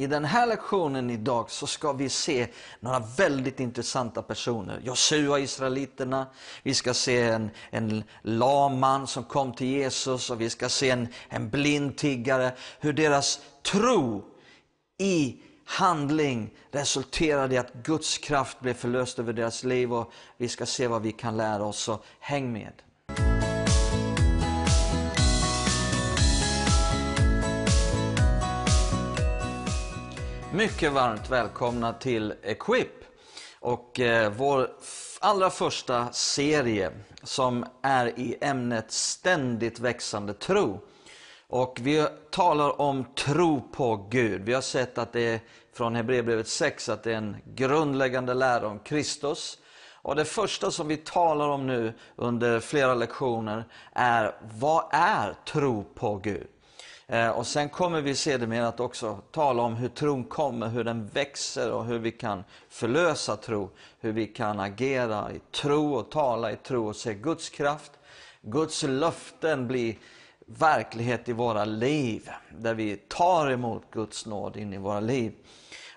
I den här lektionen idag så ska vi se några väldigt intressanta personer. Josua, israeliterna, vi ska se en, en laman som kom till Jesus och vi ska se en, en blind tiggare. Hur deras tro i handling resulterade i att Guds kraft blev förlöst över deras liv och vi ska se vad vi kan lära oss, så häng med. Mycket varmt välkomna till Equip och eh, vår allra första serie som är i ämnet ständigt växande tro. Och vi talar om tro på Gud. Vi har sett att det är från Hebreerbrevet 6 att det är en grundläggande lära om Kristus. Och det första som vi talar om nu under flera lektioner är vad är tro på Gud? Eh, och sen kommer vi sedermera att också tala om hur tron kommer, hur den växer och hur vi kan förlösa tro. Hur vi kan agera i tro och tala i tro och se Guds kraft. Guds löften blir verklighet i våra liv, där vi tar emot Guds nåd in i våra liv.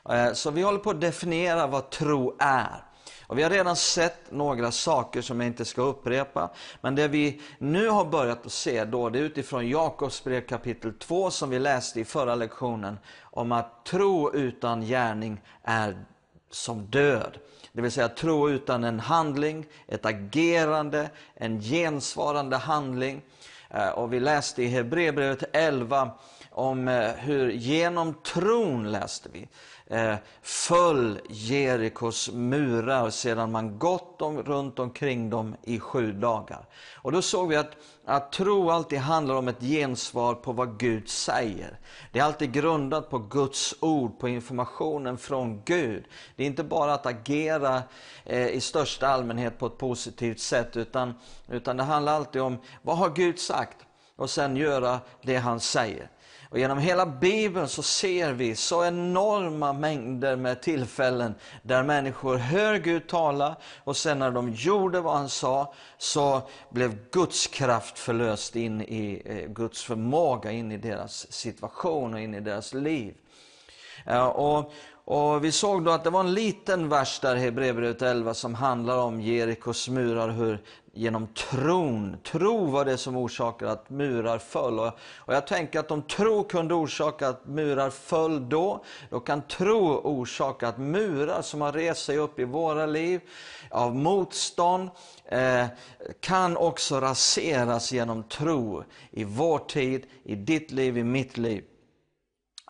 Eh, så vi håller på att definiera vad tro är. Och vi har redan sett några saker som jag inte ska upprepa. Men det vi nu har börjat att se då, det är utifrån Jakobs brev kapitel 2 som vi läste i förra lektionen. Om att tro utan gärning är som död. Det vill säga tro utan en handling, ett agerande, en gensvarande handling. Eh, och vi läste i Hebreerbrevet 11 om eh, hur genom tron, läste vi, eh, föll Jerikos murar sedan man gått om, runt omkring dem i sju dagar. Och då såg vi att, att tro alltid handlar om ett gensvar på vad Gud säger. Det är alltid grundat på Guds ord, på informationen från Gud. Det är inte bara att agera eh, i största allmänhet på ett positivt sätt, utan, utan det handlar alltid om vad har Gud sagt? Och sen göra det han säger. Och genom hela Bibeln så ser vi så enorma mängder med tillfällen där människor hör Gud tala och sen när de gjorde vad han sa så blev Guds kraft förlöst in i eh, Guds förmåga in i deras situation och in i deras liv. Och, och vi såg då att det var en liten vers där, Hebreerbrevet 11, som handlar om Jerikos murar, hur genom tron, tro var det som orsakade att murar föll. Och, och jag tänker att om tro kunde orsaka att murar föll då, då kan tro orsaka att murar som har rest sig upp i våra liv av motstånd, eh, kan också raseras genom tro i vår tid, i ditt liv, i mitt liv.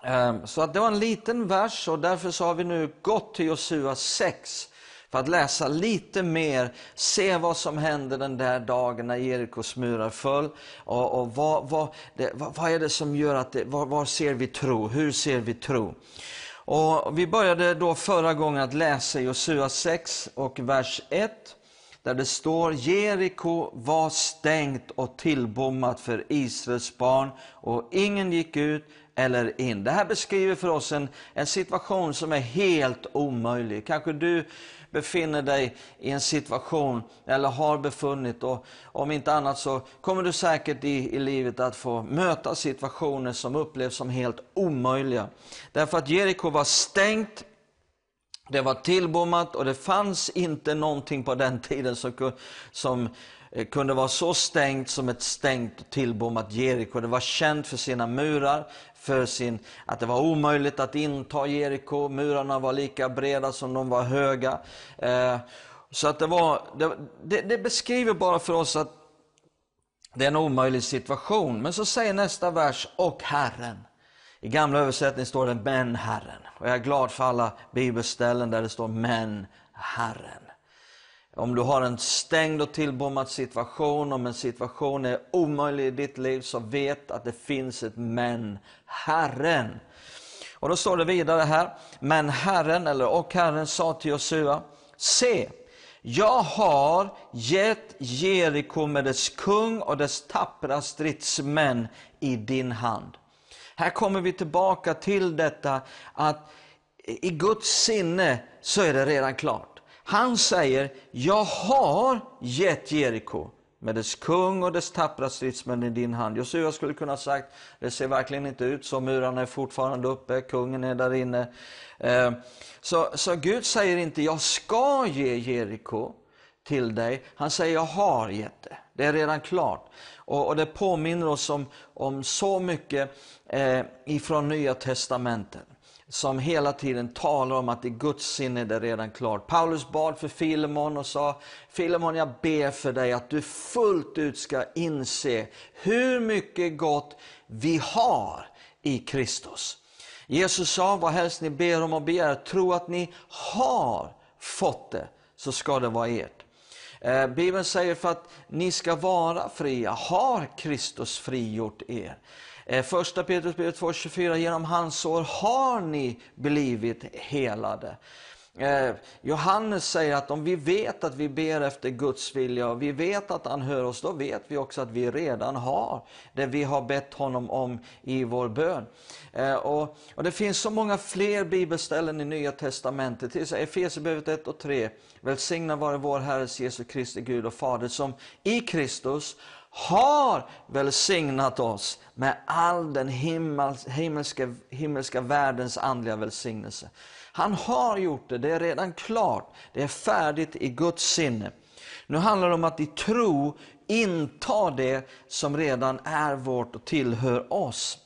Ehm, så att det var en liten vers och därför så har vi nu gått till Josua 6 för att läsa lite mer, se vad som hände den där dagen när Jerikos murar föll. Och, och vad, vad, det, vad, vad, är det som gör att det, var, var ser vi tro? Hur ser vi tro? Och vi började då förra gången att läsa Josua 6 och vers 1 där det står Jeriko var stängt och tillbommat för Israels barn och ingen gick ut eller in. Det här beskriver för oss en, en situation som är helt omöjlig. Kanske du befinner dig i en situation, eller har befunnit, och om inte annat så kommer du säkert i, i livet att få möta situationer som upplevs som helt omöjliga. Därför att Jeriko var stängt, det var tillbommat och det fanns inte någonting på den tiden som, som Eh, kunde vara så stängt som ett stängt och tillbommat Jeriko. Det var känt för sina murar, för sin, att det var omöjligt att inta Jeriko. Murarna var lika breda som de var höga. Eh, så att det, var, det, det, beskriver bara för oss att det är en omöjlig situation. Men så säger nästa vers, och Herren. I gamla översättning står det men Herren. Och jag är glad för alla bibelställen där det står men Herren. Om du har en stängd och tillbommad situation, om en situation är omöjlig i ditt liv, så vet att det finns ett men. Herren. Och då står det vidare här, men Herren, eller och Herren sa till Josua, se, jag har gett Jeriko med dess kung och dess tappra stridsmän i din hand. Här kommer vi tillbaka till detta att i Guds sinne så är det redan klart. Han säger, jag har gett Jeriko med dess kung och dess tappra stridsmän i din hand. Josua skulle kunna sagt, det ser verkligen inte ut så, murarna är fortfarande uppe, kungen är där inne. Eh, så, så Gud säger inte, jag ska ge Jeriko till dig. Han säger, jag har gett det. Det är redan klart. Och, och det påminner oss om, om så mycket eh, ifrån Nya Testamentet som hela tiden talar om att i Guds sinne är det redan klart. Paulus bad för Filemon och sa, Filemon jag ber för dig att du fullt ut ska inse hur mycket gott vi har i Kristus. Jesus sa, vad helst ni ber om och begär, tro att ni har fått det, så ska det vara ert. Eh, Bibeln säger för att ni ska vara fria, har Kristus frigjort er. Eh, första Petrusbrevet 2.24, genom hans sår har ni blivit helade. Eh, Johannes säger att om vi vet att vi ber efter Guds vilja och vi vet att han hör oss, då vet vi också att vi redan har det vi har bett honom om i vår bön. Eh, och, och Det finns så många fler bibelställen i Nya Testamentet, till Efesierbrevet 1 och 3. Välsigna vare vår Herres Jesu Kristi Gud och Fader som i Kristus har välsignat oss med all den himmelska, himmelska världens andliga välsignelse. Han har gjort det, det är redan klart, det är färdigt i Guds sinne. Nu handlar det om att i tro inta det som redan är vårt och tillhör oss.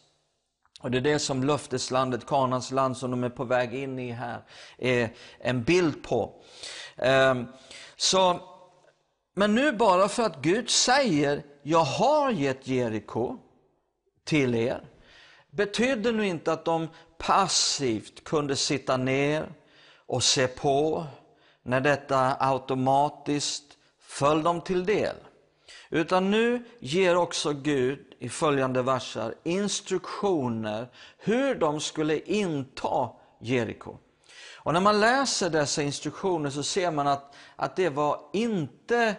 Och Det är det som löfteslandet, Kanans land som de är på väg in i här, är en bild på. Ehm, så, men nu bara för att Gud säger, jag har gett Jeriko till er, betyder nu inte att de passivt kunde sitta ner och se på när detta automatiskt föll dem till del. Utan nu ger också Gud i följande verser instruktioner hur de skulle inta Jeriko. Och när man läser dessa instruktioner så ser man att, att det var inte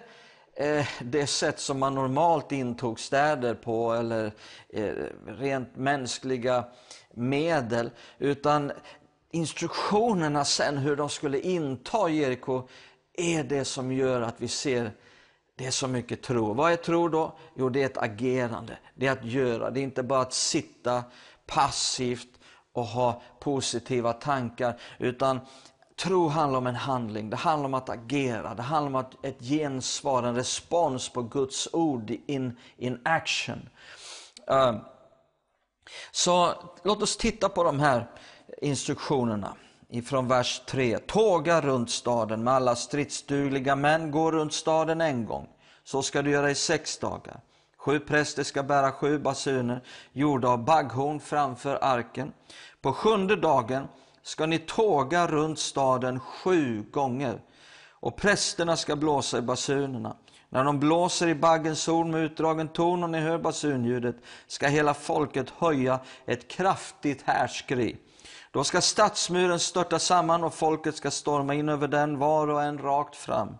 eh, det sätt som man normalt intog städer på eller eh, rent mänskliga medel. Utan instruktionerna sen hur de skulle inta Jeriko är det som gör att vi ser det är så mycket tro. Vad är tro då? Jo, det är ett agerande. Det är att göra. Det är inte bara att sitta passivt och ha positiva tankar. Utan tro handlar om en handling. Det handlar om att agera. Det handlar om att ett gensvar, en respons på Guds ord in, in action. Uh, så låt oss titta på de här instruktionerna ifrån vers 3. Tåga runt staden med alla stridsdugliga män, gå runt staden en gång. Så ska du göra i sex dagar. Sju präster ska bära sju basuner gjorda av bagghorn framför arken. På sjunde dagen ska ni tåga runt staden sju gånger och prästerna ska blåsa i basunerna. När de blåser i baggens horn med utdragen ton och ni hör basunljudet ska hela folket höja ett kraftigt härskri. Då ska stadsmuren störta samman och folket ska storma in över den var och en rakt fram.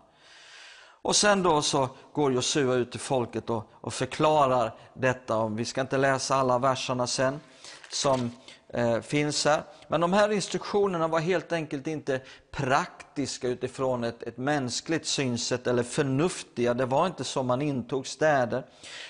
Och sen då så går Josua ut till folket och, och förklarar detta. Vi ska inte läsa alla verserna sen som Eh, finns här. Men de här instruktionerna var helt enkelt inte praktiska utifrån ett, ett mänskligt synsätt eller förnuftiga. Det var inte så man intog städer.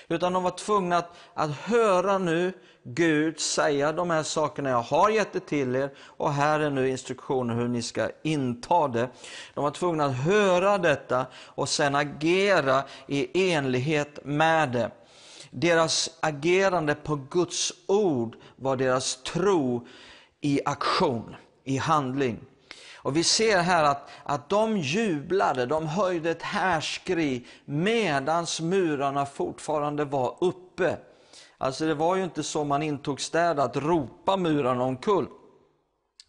Utan de var tvungna att, att höra nu Gud säga de här sakerna. Jag har gett det till er och här är nu instruktioner hur ni ska inta det. De var tvungna att höra detta och sen agera i enlighet med det. Deras agerande på Guds ord var deras tro i aktion, i handling. Och Vi ser här att, att de jublade, de höjde ett härskri medan murarna fortfarande var uppe. Alltså det var ju inte så man intog städer, att ropa murarna omkull.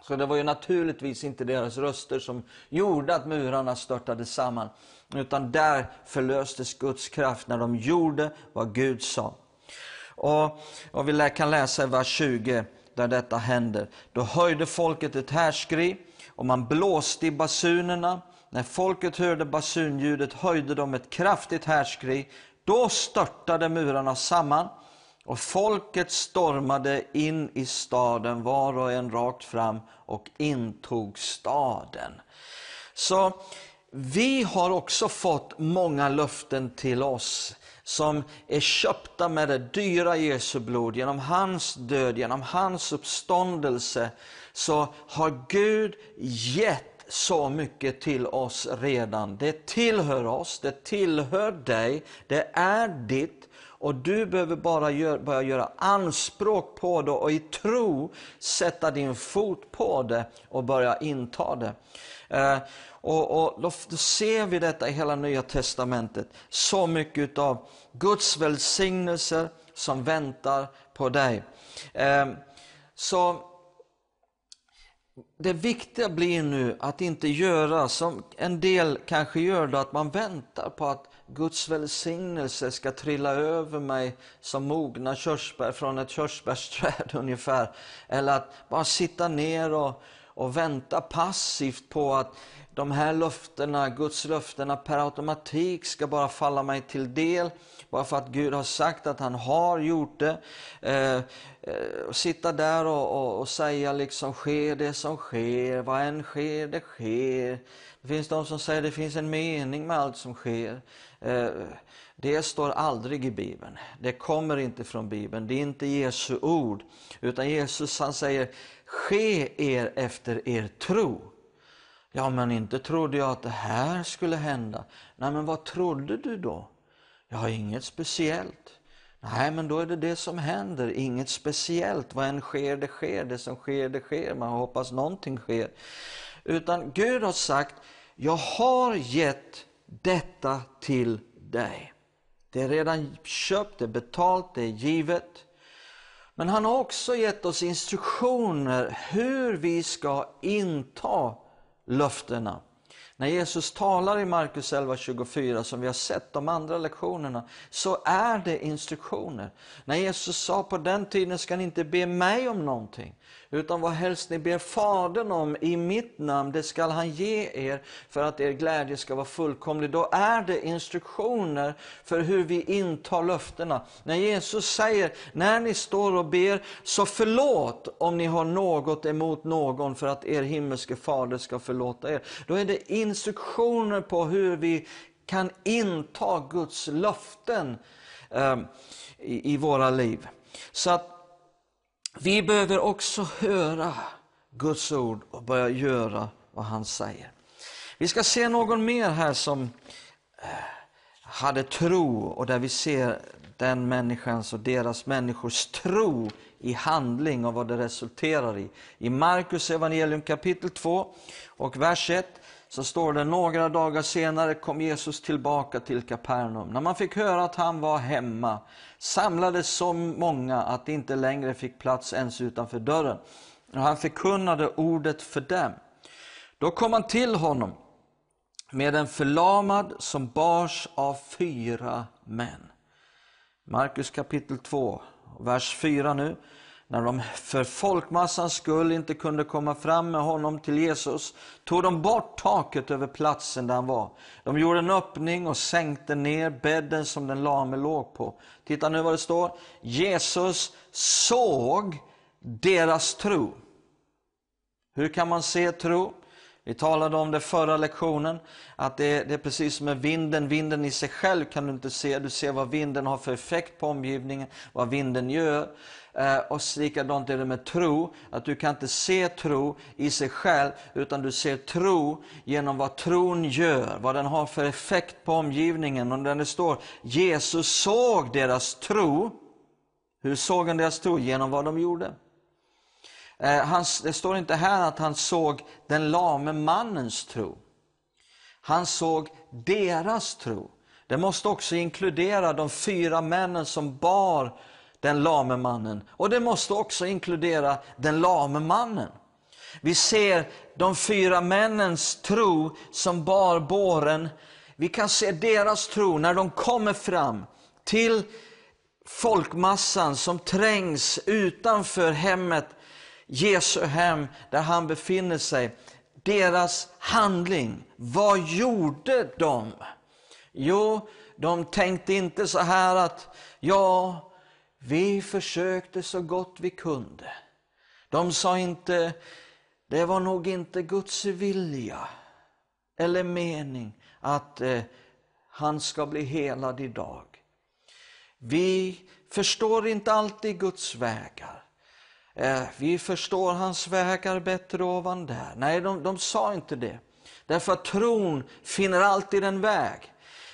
Så det var ju naturligtvis inte deras röster som gjorde att murarna störtade samman. Utan där förlöstes Guds kraft när de gjorde vad Gud sa. Och, och Vi kan läsa i vers 20 där detta händer. Då höjde folket ett härskri och man blåste i basunerna. När folket hörde basunljudet höjde de ett kraftigt härskri. Då störtade murarna samman och folket stormade in i staden, var och en rakt fram, och intog staden. Så vi har också fått många löften till oss som är köpta med det dyra Jesu blod. Genom hans död, genom hans uppståndelse så har Gud gett så mycket till oss redan. Det tillhör oss, det tillhör dig, det är ditt och du behöver bara gör, börja göra anspråk på det och i tro sätta din fot på det och börja inta det. Eh, och, och då, ser vi detta i hela Nya Testamentet. Så mycket av Guds välsignelser som väntar på dig. Eh, så det viktiga blir nu att inte göra som en del kanske gör, då, att man väntar på att Guds välsignelse ska trilla över mig som mogna körsbär från ett körsbärsträd ungefär. Eller att bara sitta ner och, och vänta passivt på att de här löftena, Guds löftena per automatik ska bara falla mig till del. Bara för att Gud har sagt att han har gjort det. Eh, eh, sitta där och, och, och, säga liksom, sker det som sker, vad än sker, det sker. Det finns de som säger att det finns en mening med allt som sker. Eh, det står aldrig i Bibeln. Det kommer inte från Bibeln. Det är inte Jesu ord. Utan Jesus han säger, ske er efter er tro. Ja, men inte trodde jag att det här skulle hända. Nej, men vad trodde du då? Ja, inget speciellt. Nej, men då är det det som händer, inget speciellt. Vad än sker, det sker. Det som sker, det sker. Man hoppas någonting sker. Utan Gud har sagt, jag har gett detta till dig. Det är redan köpt, det är betalt, det är givet. Men han har också gett oss instruktioner hur vi ska inta löftena. När Jesus talar i Markus 11.24, som vi har sett de andra lektionerna, så är det instruktioner. När Jesus sa på den tiden ska ni inte be mig om någonting, utan vad helst ni ber Fadern om i mitt namn, det skall han ge er för att er glädje ska vara fullkomlig. Då är det instruktioner för hur vi intar löftena. När Jesus säger, när ni står och ber, så förlåt om ni har något emot någon för att er himmelske fader ska förlåta er. Då är det instruktioner på hur vi kan inta Guds löften eh, i, i våra liv. Så att vi behöver också höra Guds ord och börja göra vad han säger. Vi ska se någon mer här som eh, hade tro och där vi ser den människans och deras människors tro i handling och vad det resulterar i. I Markus evangelium kapitel 2 och vers 1 så står det några dagar senare kom Jesus tillbaka till Kapernaum. När man fick höra att han var hemma samlades så många att det inte längre fick plats ens utanför dörren. Och han förkunnade ordet för dem. Då kom han till honom med en förlamad som bars av fyra män. Markus kapitel 2, vers 4 nu. När de för folkmassans skull inte kunde komma fram med honom till Jesus tog de bort taket över platsen där han var. De gjorde en öppning och sänkte ner bädden som den lame låg på. Titta nu vad det står. Jesus såg deras tro. Hur kan man se tro? Vi talade om det förra lektionen, att det, det, är precis som med vinden. Vinden i sig själv kan du inte se. Du ser vad vinden har för effekt på omgivningen, vad vinden gör. Eh, och likadant är det med tro, att du kan inte se tro i sig själv, utan du ser tro genom vad tron gör, vad den har för effekt på omgivningen. Och det står Jesus såg deras tro, hur såg han deras tro? Genom vad de gjorde. Eh, han, det står inte här att han såg den lame mannens tro. Han såg deras tro. Det måste också inkludera de fyra männen som bar den lame mannen. Och det måste också inkludera den lame mannen. Vi ser de fyra männens tro som bar båren. Vi kan se deras tro när de kommer fram till folkmassan som trängs utanför hemmet, Jesu hem, där han befinner sig. Deras handling, vad gjorde de? Jo, de tänkte inte så här att, ja, vi försökte så gott vi kunde. De sa inte, det var nog inte Guds vilja. eller mening att eh, han ska bli helad idag. Vi förstår inte alltid Guds vägar. Eh, vi förstår hans vägar bättre ovan där. Nej, de, de sa inte det. Därför att tron finner alltid en väg.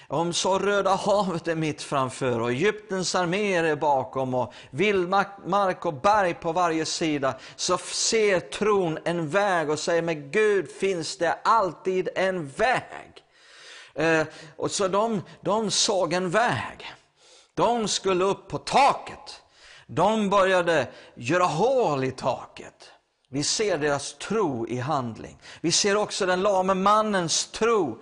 Om så Röda havet är mitt framför och Egyptens arméer är bakom och vildmark och berg på varje sida, så ser tron en väg och säger, med Gud finns det alltid en väg. Eh, och så de, de såg en väg. De skulle upp på taket. De började göra hål i taket. Vi ser deras tro i handling. Vi ser också den lame mannens tro.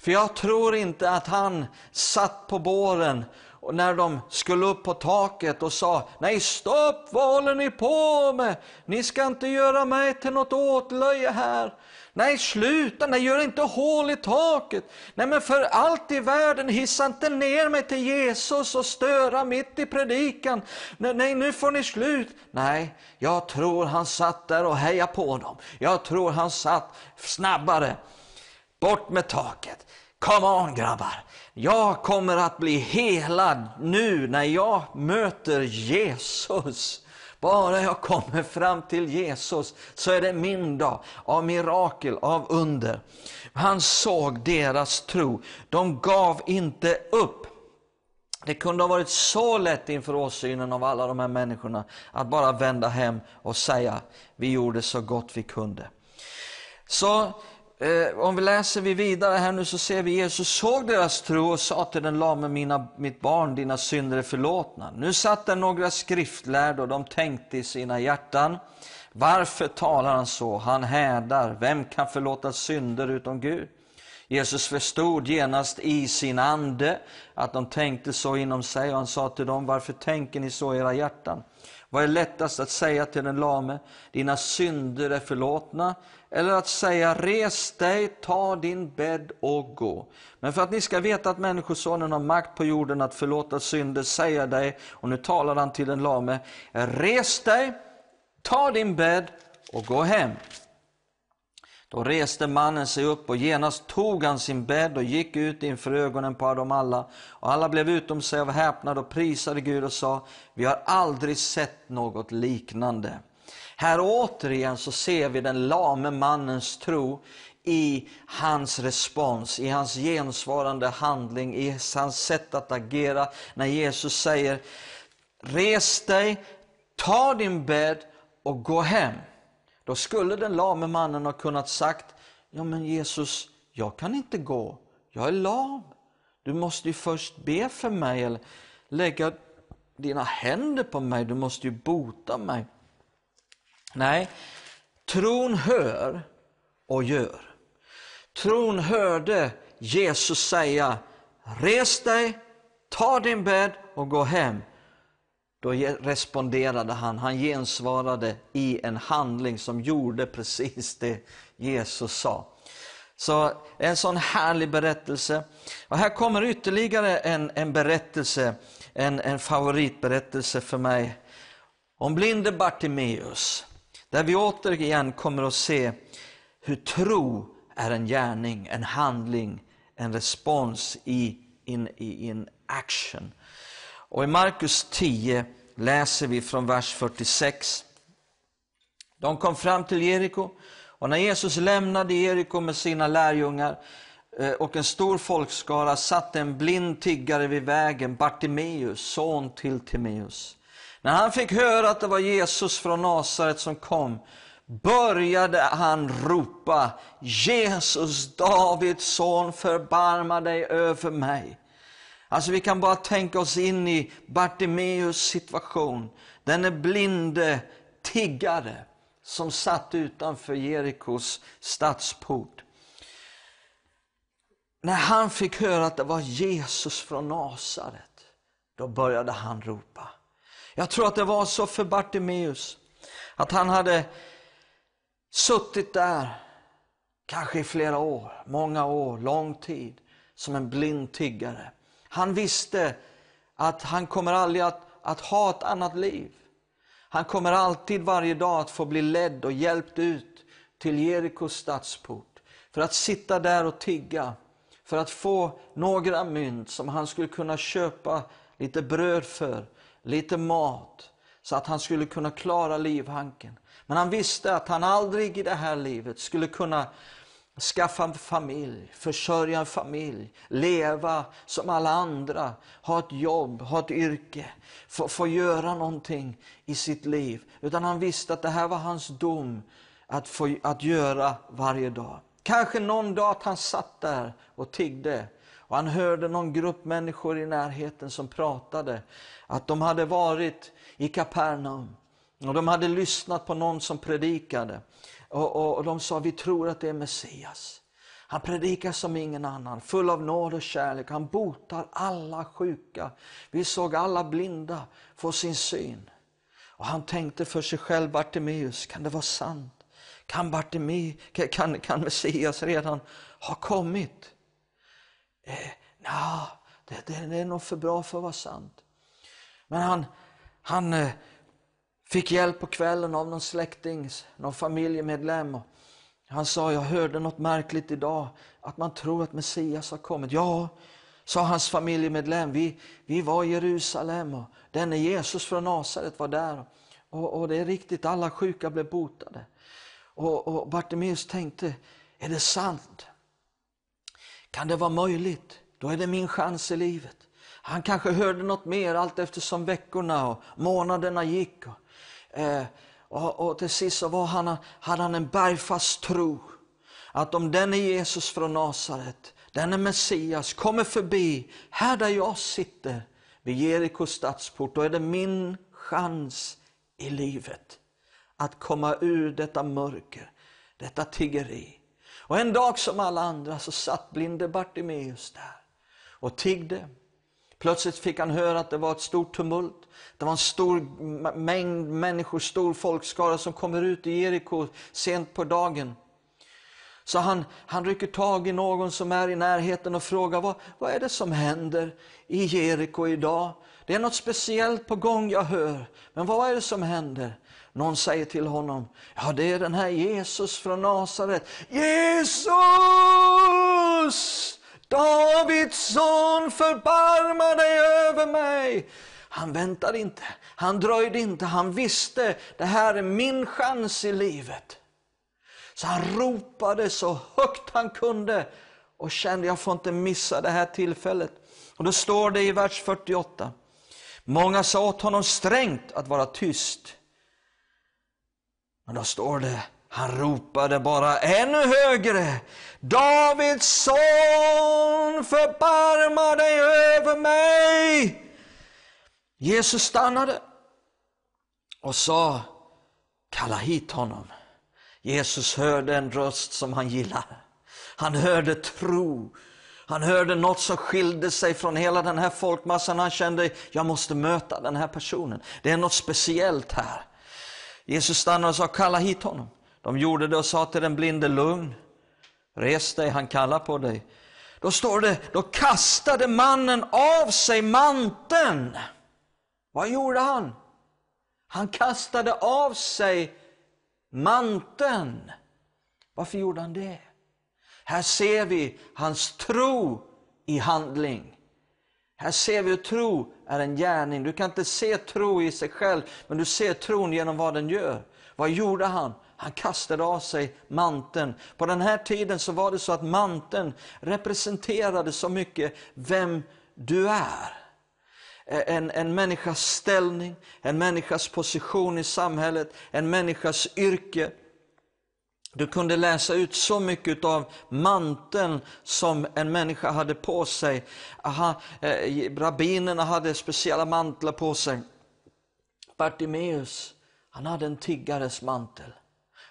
För jag tror inte att han satt på båren och när de skulle upp på taket och sa Nej stopp, vad håller ni på med? Ni ska inte göra mig till något åtlöje här. Nej, sluta, nej, gör inte hål i taket. Nej, men för allt i världen, hissa inte ner mig till Jesus och störa mitt i predikan. Nej, nej, nu får ni slut. Nej, jag tror han satt där och hejade på dem. Jag tror han satt snabbare. Bort med taket. Come on grabbar. Jag kommer att bli helad nu när jag möter Jesus. Bara jag kommer fram till Jesus så är det min dag av mirakel, av under. Han såg deras tro. De gav inte upp. Det kunde ha varit så lätt inför åsynen av alla de här människorna att bara vända hem och säga, vi gjorde så gott vi kunde. Så Eh, om vi läser vi vidare här nu så ser vi Jesus såg deras tro och sa till den lame, mina, mitt barn, dina synder är förlåtna. Nu satt där några skriftlärda och de tänkte i sina hjärtan, varför talar han så? Han hädar, vem kan förlåta synder utom Gud? Jesus förstod genast i sin ande att de tänkte så inom sig och han sa till dem, varför tänker ni så i era hjärtan? Vad är lättast att säga till den lame, dina synder är förlåtna, eller att säga res dig, ta din bädd och gå. Men för att ni ska veta att Människosonen har makt på jorden att förlåta synder, säger dig, och nu talar han till den lame, res dig, ta din bädd och gå hem. Då reste mannen sig upp och genast tog han sin bädd och gick ut inför ögonen på dem alla. Och alla blev utom sig av häpnad och prisade Gud och sa, vi har aldrig sett något liknande. Här återigen så ser vi den lame mannens tro i hans respons, i hans gensvarande handling, i hans sätt att agera. När Jesus säger, res dig, ta din bädd och gå hem. Då skulle den lame mannen ha kunnat sagt, ja men Jesus, jag kan inte gå, jag är lam. Du måste ju först be för mig eller lägga dina händer på mig, du måste ju bota mig. Nej, tron hör och gör. Tron hörde Jesus säga, res dig, ta din bädd och gå hem. Då responderade han, han gensvarade i en handling som gjorde precis det Jesus sa. Så en sån härlig berättelse. Och här kommer ytterligare en, en berättelse, en, en favoritberättelse för mig. Om blinde Bartimeus. Där vi återigen kommer att se hur tro är en gärning, en handling, en respons i, in, in action. Och i Markus 10 läser vi från vers 46. De kom fram till Jeriko och när Jesus lämnade Jeriko med sina lärjungar eh, och en stor folkskara satt en blind tiggare vid vägen, Bartimeus, son till Timeus. När han fick höra att det var Jesus från Nasaret som kom började han ropa Jesus, Davids son, förbarma dig över mig. Alltså vi kan bara tänka oss in i Bartimeus situation. Den är blinde tiggare som satt utanför Jerikos stadsport. När han fick höra att det var Jesus från Nasaret, då började han ropa. Jag tror att det var så för Bartimeus, att han hade suttit där, kanske i flera år, många år, lång tid, som en blind tiggare. Han visste att han kommer aldrig att, att ha ett annat liv. Han kommer alltid varje dag att få bli ledd och hjälpt ut till Jerikos stadsport. för att sitta där och tigga, för att få några mynt som han skulle kunna köpa lite bröd för, lite mat, så att han skulle kunna klara livhanken. Men han visste att han aldrig i det här livet skulle kunna skaffa en familj, försörja en familj, leva som alla andra, ha ett jobb, ha ett yrke, få, få göra någonting i sitt liv. Utan han visste att det här var hans dom att, få, att göra varje dag. Kanske någon dag att han satt där och tiggde och han hörde någon grupp människor i närheten som pratade att de hade varit i Kapernaum och de hade lyssnat på någon som predikade. Och, och, och, de sa, vi tror att det är Messias. Han predikar som ingen annan, full av nåd och kärlek. Han botar alla sjuka. Vi såg alla blinda få sin syn. Och han tänkte för sig själv, Bartimeus, kan det vara sant? Kan, Bartime, kan, kan Messias redan ha kommit? Eh, nah, det, det, det är nog för bra för att vara sant. Men han, han eh, Fick hjälp på kvällen av någon släkting, någon familjemedlem. Han sa, jag hörde något märkligt idag, att man tror att Messias har kommit. Ja, sa hans familjemedlem, vi, vi var i Jerusalem och denne Jesus från Nasaret var där. Och, och, det är riktigt, alla sjuka blev botade. Och, och Bartimeus tänkte, är det sant? Kan det vara möjligt? Då är det min chans i livet. Han kanske hörde något mer allt eftersom veckorna och månaderna gick. Och Eh, och, och, till sist så var han, hade han en bergfast tro. Att om denne Jesus från Nasaret, denne Messias, kommer förbi här där jag sitter vid Jeriko stadsport, då är det min chans i livet att komma ur detta mörker, detta tiggeri. Och en dag som alla andra så satt blinde Bartimeus där och tiggde. Plötsligt fick han höra att det var ett stort tumult. Det var en stor mängd människor, stor folkskara som kommer ut i Jeriko sent på dagen. Så han, han rycker tag i någon som är i närheten och frågar vad, vad är det som händer i Jeriko idag? Det är något speciellt på gång jag hör, men vad är det som händer? Någon säger till honom, ja det är den här Jesus från Nasaret. Jesus! Davids son, förbarma dig över mig. Han väntade inte, han dröjde inte, han visste det här är min chans i livet. Så han ropade så högt han kunde och kände jag får inte missa det här tillfället. Och då står det i vers 48. Många sa åt honom strängt att vara tyst. Men då står det han ropade bara ännu högre. Davids son, förbarma dig över mig. Jesus stannade och sa, kalla hit honom. Jesus hörde en röst som han gillar. Han hörde tro. Han hörde något som skilde sig från hela den här folkmassan. Han kände, jag måste möta den här personen. Det är något speciellt här. Jesus stannade och sa, kalla hit honom. De gjorde det och sa till den blinde, lugn, res dig, han kallar på dig. Då står det, då kastade mannen av sig manteln. Vad gjorde han? Han kastade av sig manteln. Varför gjorde han det? Här ser vi hans tro i handling. Här ser vi hur tro är en gärning. Du kan inte se tro i sig själv, men du ser tron genom vad den gör. Vad gjorde han? Han kastade av sig manteln. På den här tiden så var det så att manteln representerade så mycket vem du är. Eh, en, en människas ställning, en människas position i samhället, en människas yrke. Du kunde läsa ut så mycket av manteln som en människa hade på sig. Aha, eh, rabbinerna hade speciella mantlar på sig. Bartimeus, han hade en tiggares mantel.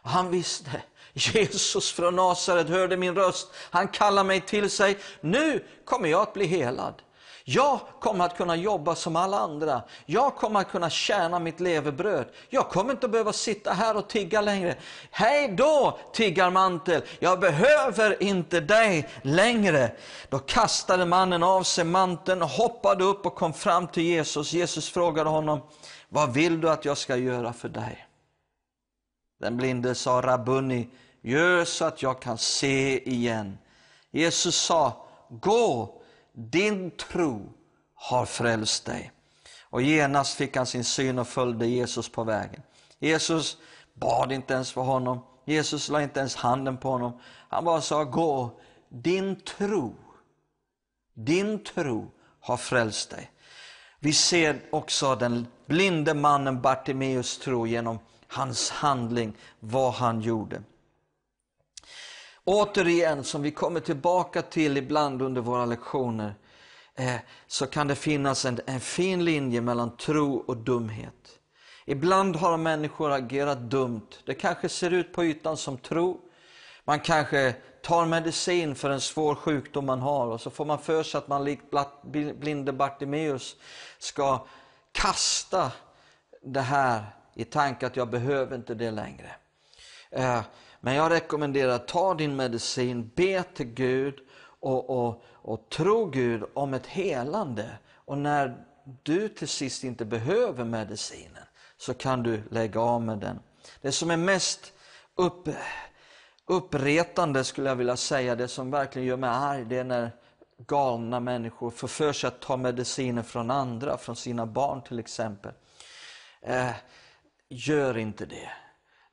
Han visste, Jesus från Nasaret hörde min röst. Han kallar mig till sig. Nu kommer jag att bli helad. Jag kommer att kunna jobba som alla andra. Jag kommer att kunna tjäna mitt levebröd. Jag kommer inte att behöva sitta här och tigga längre. Hej då tiggarmantel, jag behöver inte dig längre. Då kastade mannen av sig manteln och hoppade upp och kom fram till Jesus. Jesus frågade honom, vad vill du att jag ska göra för dig? Den blinde sa Rabuni, Gör så att jag kan se igen. Jesus sa, gå, din tro har frälst dig. Och genast fick han sin syn och följde Jesus på vägen. Jesus bad inte ens för honom. Jesus la inte ens handen på honom. Han bara sa, gå, din tro, din tro har frälst dig. Vi ser också den blinde mannen Bartimeus tro genom hans handling, vad han gjorde. Återigen, som vi kommer tillbaka till ibland under våra lektioner, eh, så kan det finnas en, en fin linje mellan tro och dumhet. Ibland har människor agerat dumt. Det kanske ser ut på ytan som tro. Man kanske tar medicin för en svår sjukdom man har och så får man för sig att man likt blinde Bartimeus ska kasta det här i tanke att jag behöver inte det längre. Eh, men jag rekommenderar, ta din medicin, be till Gud och, och, och tro Gud om ett helande. Och när du till sist inte behöver medicinen så kan du lägga av med den. Det som är mest upp, uppretande skulle jag vilja säga, det som verkligen gör mig arg, det är när galna människor får för sig att ta mediciner från andra, från sina barn till exempel. Eh, gör inte det.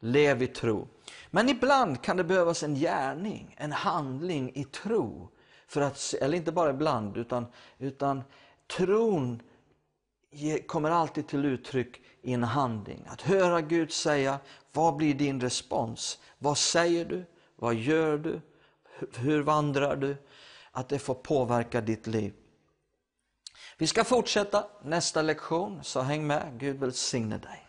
Lev i tro. Men ibland kan det behövas en gärning, en handling i tro. För att, eller inte bara ibland, utan, utan tron kommer alltid till uttryck i en handling. Att höra Gud säga, vad blir din respons? Vad säger du? Vad gör du? Hur vandrar du? Att det får påverka ditt liv. Vi ska fortsätta nästa lektion, så häng med. Gud välsigne dig.